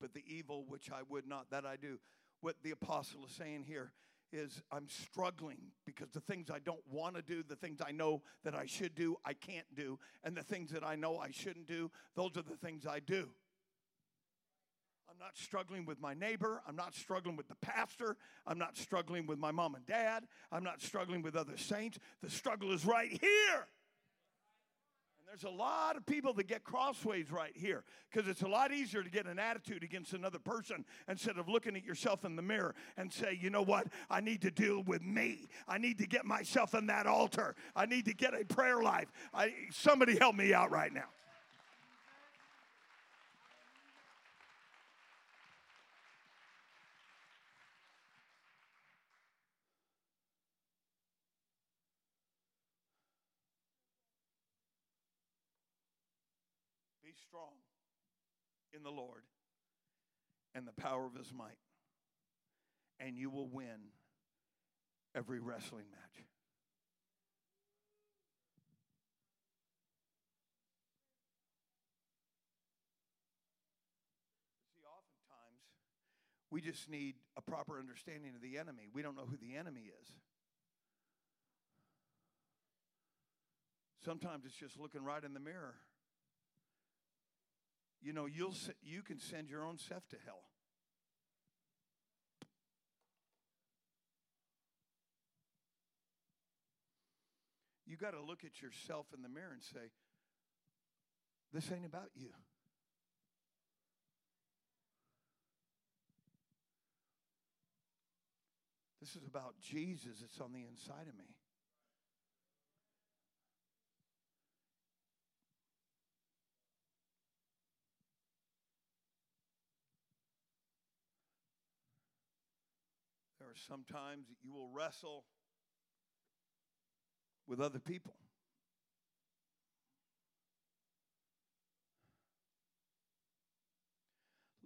but the evil which I would not, that I do. What the apostle is saying here is I'm struggling because the things I don't want to do, the things I know that I should do, I can't do. And the things that I know I shouldn't do, those are the things I do. I'm not struggling with my neighbor. I'm not struggling with the pastor. I'm not struggling with my mom and dad. I'm not struggling with other saints. The struggle is right here. There's a lot of people that get crossways right here because it's a lot easier to get an attitude against another person instead of looking at yourself in the mirror and say, you know what? I need to deal with me. I need to get myself in that altar. I need to get a prayer life. I, somebody help me out right now. Strong in the Lord and the power of his might, and you will win every wrestling match. See, oftentimes We just need a proper understanding of the enemy. We don't know who the enemy is. Sometimes it's just looking right in the mirror. You know, you'll you can send your own self to hell. You got to look at yourself in the mirror and say, This ain't about you. This is about Jesus that's on the inside of me. There are some that you will wrestle with other people.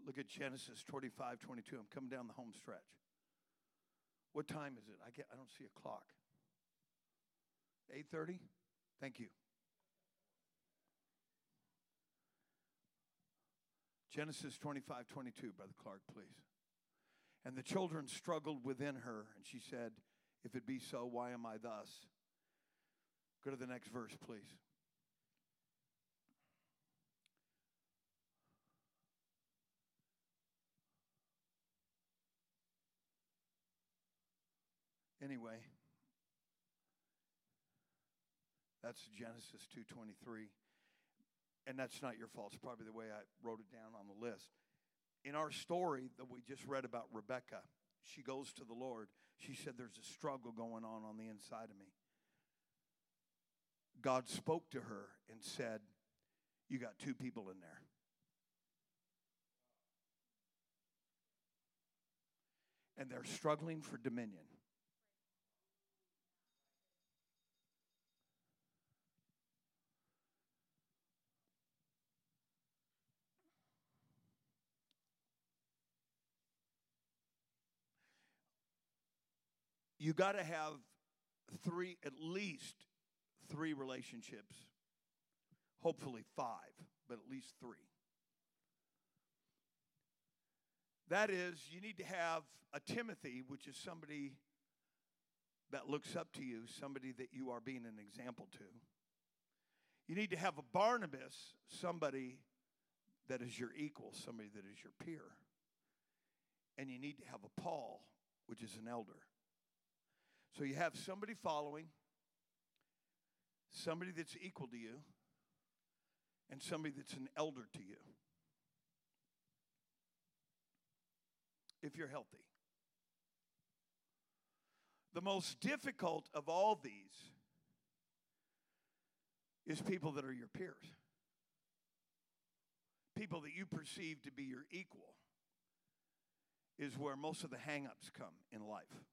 Look at Genesis 25, 22. I'm coming down the home stretch. What time is it? I, get, I don't see a clock. 8.30? Thank you. Genesis 25, 22, Brother Clark, please. And the children struggled within her, and she said, If it be so, why am I thus? Go to the next verse, please. Anyway, that's Genesis 2:23. And that's not your fault. It's probably the way I wrote it down on the list. In our story that we just read about Rebecca, she goes to the Lord. She said, There's a struggle going on on the inside of me. God spoke to her and said, You got two people in there. And they're struggling for dominion. You got to have three, at least three relationships, hopefully five, but at least three. That is, you need to have a Timothy, which is somebody that looks up to you, somebody that you are being an example to. You need to have a Barnabas, somebody that is your equal, somebody that is your peer. And you need to have a Paul, which is an elder. So you have somebody following, somebody that's equal to you, and somebody that's an elder to you. If you're healthy. The most difficult of all these is people that are your peers, people that you perceive to be your equal, is where most of the hangups come in life.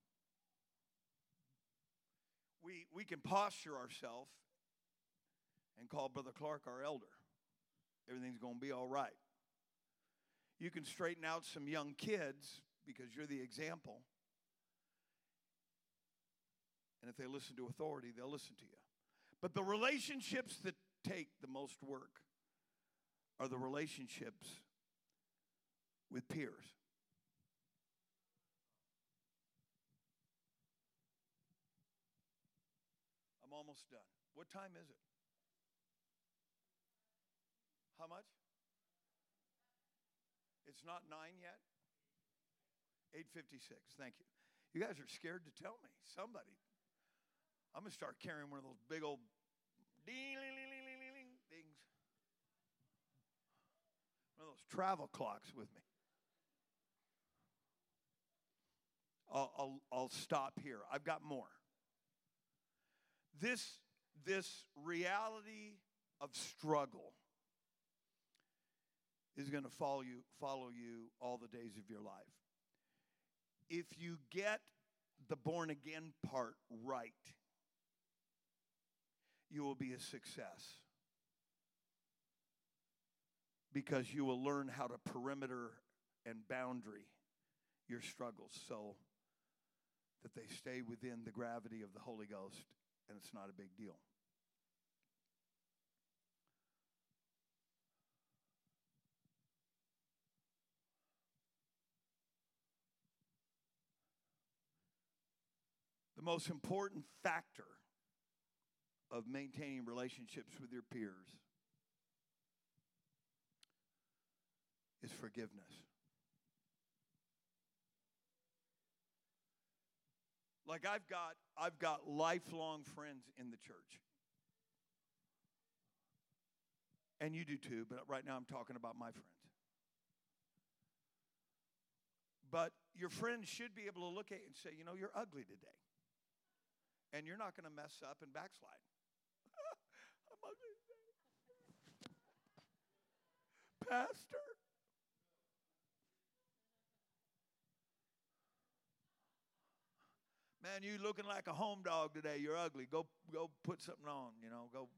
We, we can posture ourselves and call Brother Clark our elder. Everything's going to be all right. You can straighten out some young kids because you're the example. And if they listen to authority, they'll listen to you. But the relationships that take the most work are the relationships with peers. I'm almost done. What time is it? How much? It's not 9 yet? 856. Thank you. You guys are scared to tell me. Somebody. I'm going to start carrying one of those big old ding, things. One of those travel clocks with me. I'll, I'll, I'll stop here. I've got more. This, this reality of struggle is going to follow you, follow you all the days of your life. If you get the born again part right, you will be a success. Because you will learn how to perimeter and boundary your struggles so that they stay within the gravity of the Holy Ghost and it's not a big deal. The most important factor of maintaining relationships with your peers is forgiveness. Like I've got I've got lifelong friends in the church. And you do too, but right now I'm talking about my friends. But your friends should be able to look at you and say, you know, you're ugly today. And you're not going to mess up and backslide. I'm ugly today. Pastor. Man, you looking like a home dog today. You're ugly. Go go put something on, you know, go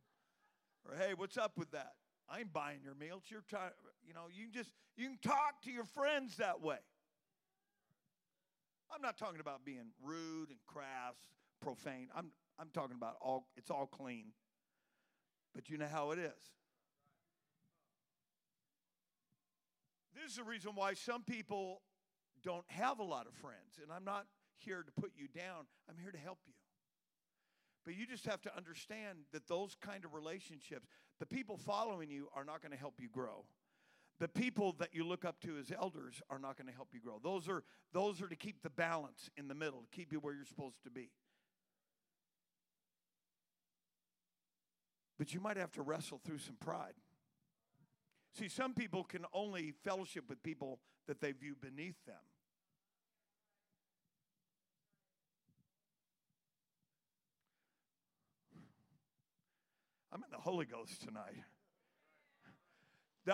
or hey, what's up with that? I ain't buying your meal. It's your time. You know, you can just you can talk to your friends that way. I'm not talking about being rude and crass, profane. I'm I'm talking about all it's all clean. But you know how it is. This is the reason why some people don't have a lot of friends. And I'm not here to put you down, I'm here to help you. But you just have to understand that those kind of relationships, the people following you are not going to help you grow. The people that you look up to as elders are not going to help you grow. Those are those are to keep the balance in the middle, to keep you where you're supposed to be. But you might have to wrestle through some pride. See, some people can only fellowship with people that they view beneath them. I'm in the Holy Ghost tonight.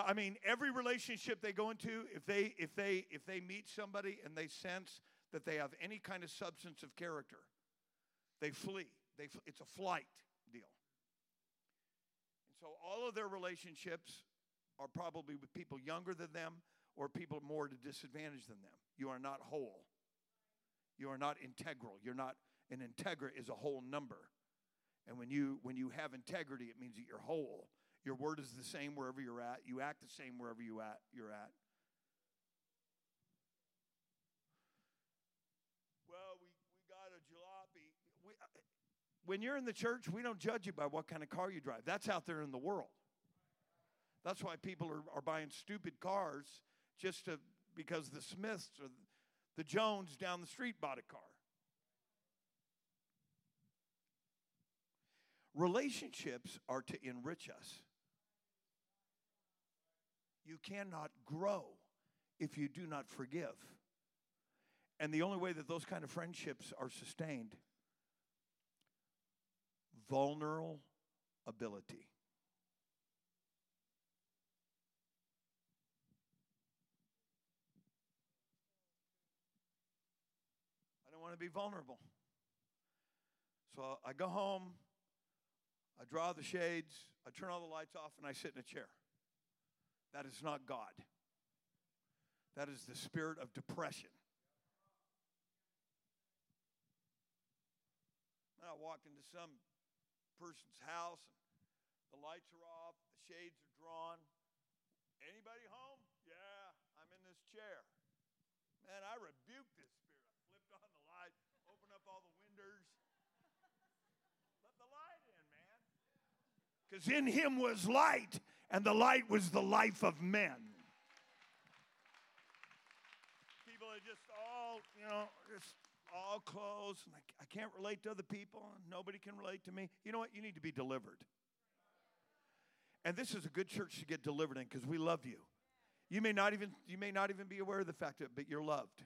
I mean, every relationship they go into, if they if they if they meet somebody and they sense that they have any kind of substance of character, they flee. They it's a flight deal. And so all of their relationships are probably with people younger than them or people more to disadvantage than them. You are not whole. You are not integral. You're not an integra is a whole number. And when you when you have integrity, it means that you're whole. Your word is the same wherever you're at. You act the same wherever you at you're at. Well, we, we got a jalopy. We, uh, when you're in the church, we don't judge you by what kind of car you drive. That's out there in the world. That's why people are, are buying stupid cars just to because the Smiths or the Jones down the street bought a car. Relationships are to enrich us. You cannot grow if you do not forgive. And the only way that those kind of friendships are sustained vulnerable ability. I don't want to be vulnerable. So I go home, I draw the shades, I turn all the lights off, and I sit in a chair. That is not God. That is the spirit of depression. I walk into some person's house and the lights are off, the shades are drawn. Anybody home? Yeah, I'm in this chair. Man, I rebuke this spirit. I flipped on the light, opened up all the windows. Let the light in, man. Because in him was light, and the light was the life of men. People are just all, you know, just all closed, and I, I can't relate to other people, nobody can relate to me. You know what? You need to be delivered. And this is a good church to get delivered in because we love you. You may not even you may not even be aware of the fact that, but you're loved.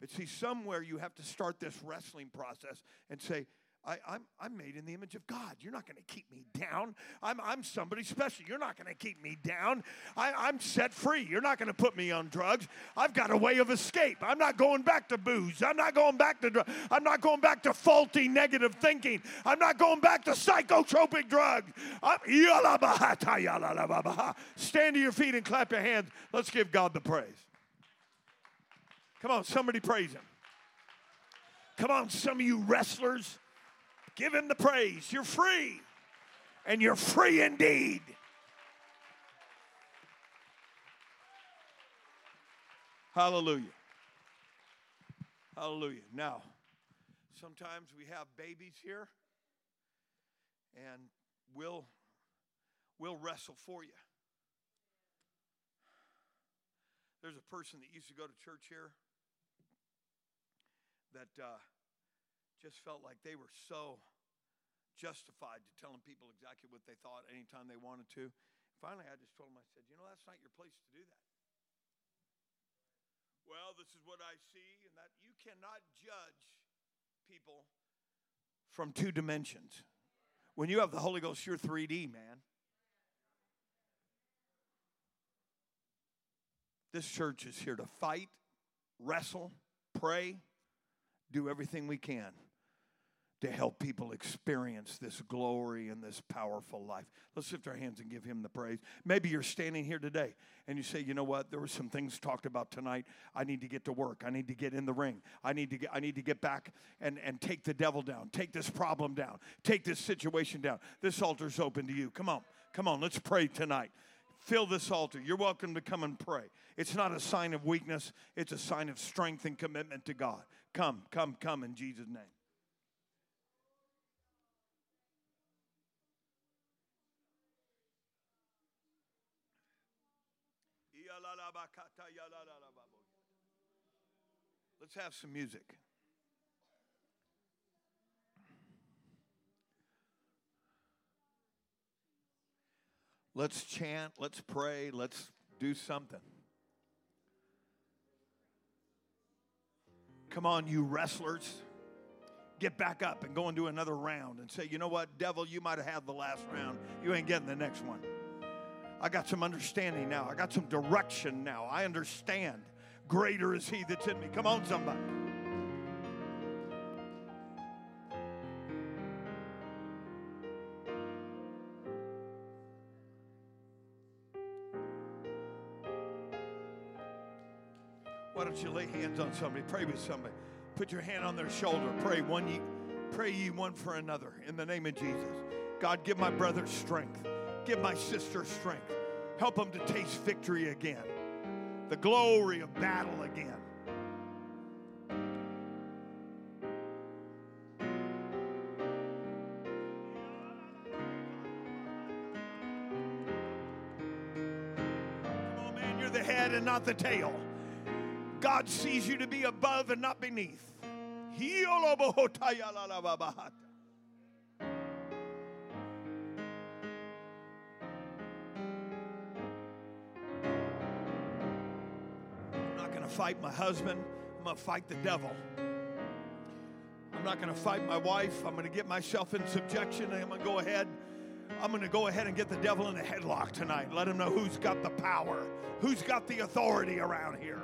But see, somewhere you have to start this wrestling process and say, I, am I'm, I'm made in the image of God. You're not going to keep me down. I'm, I'm somebody special. You're not going to keep me down. I, I'm set free. You're not going to put me on drugs. I've got a way of escape. I'm not going back to booze. I'm not going back to drugs. I'm not going back to faulty negative thinking. I'm not going back to psychotropic drugs. Stand to your feet and clap your hands. Let's give God the praise. Come on, somebody praise Him. Come on, some of you wrestlers. Give him the praise. You're free, and you're free indeed. Hallelujah. Hallelujah. Now, Sometimes we have babies here, and we'll, we'll wrestle for you. There's a person that used to go to church here that uh, just felt like they were so justified to telling people exactly what they thought anytime they wanted to. Finally, I just told them, I said, you know, that's not your place to do that. Well, this is what I see, and that you cannot judge people from two dimensions. When you have the Holy Ghost, you're 3D, man. This church is here to fight, wrestle, pray, do everything we can to help people experience this glory and this powerful life. Let's lift our hands and give him the praise. Maybe you're standing here today and you say, "You know what? There were some things talked about tonight. I need to get to work. I need to get in the ring. I need to get I need to get back and and take the devil down. Take this problem down. Take this situation down. This altar's open to you. Come on. Come on. Let's pray tonight. Fill this altar. You're welcome to come and pray. It's not a sign of weakness, it's a sign of strength and commitment to God. Come, come, come in Jesus' name. Let's have some music. Let's chant, let's pray, let's do something. Come on, you wrestlers. Get back up and go and do another round and say, you know what, devil, you might have had the last round. You ain't getting the next one. I got some understanding now. I got some direction now. I understand. Greater is he that's in me. Come on, somebody. Why don't you lay hands on somebody? Pray with somebody. Put your hand on their shoulder. Pray one ye, pray ye one for another in the name of Jesus. God, give my brother strength. Give my sister strength. Help them to taste victory again. The glory of battle again. Come on, man, you're the head and not the tail. God sees you to be above and not beneath. Fight my husband. I'm going to fight the devil. I'm not going to fight my wife. I'm going to get myself in subjection I'm going to go ahead. I'm going to go ahead and get the devil in a headlock tonight. Let him know who's got the power, who's got the authority around here.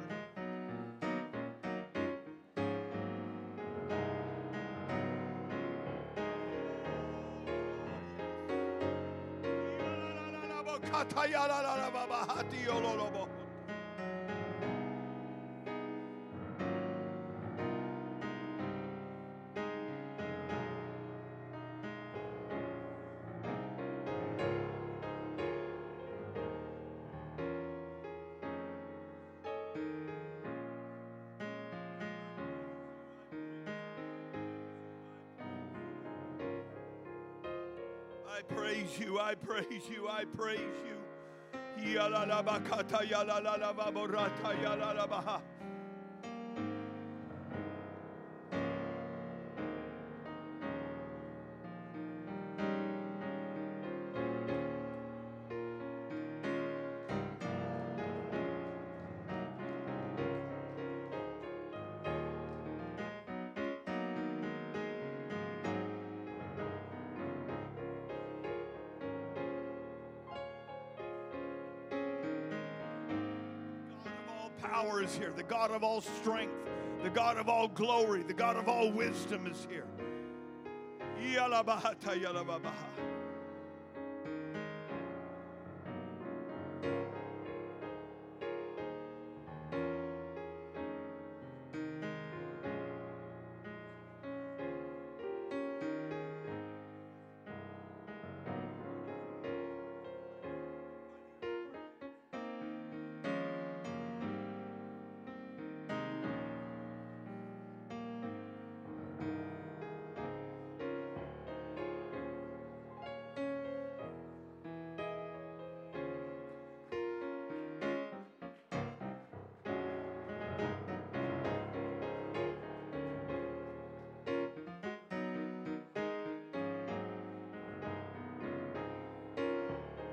I praise you, I praise you. God of all strength, the God of all glory, the God of all wisdom is here. Yalababaha.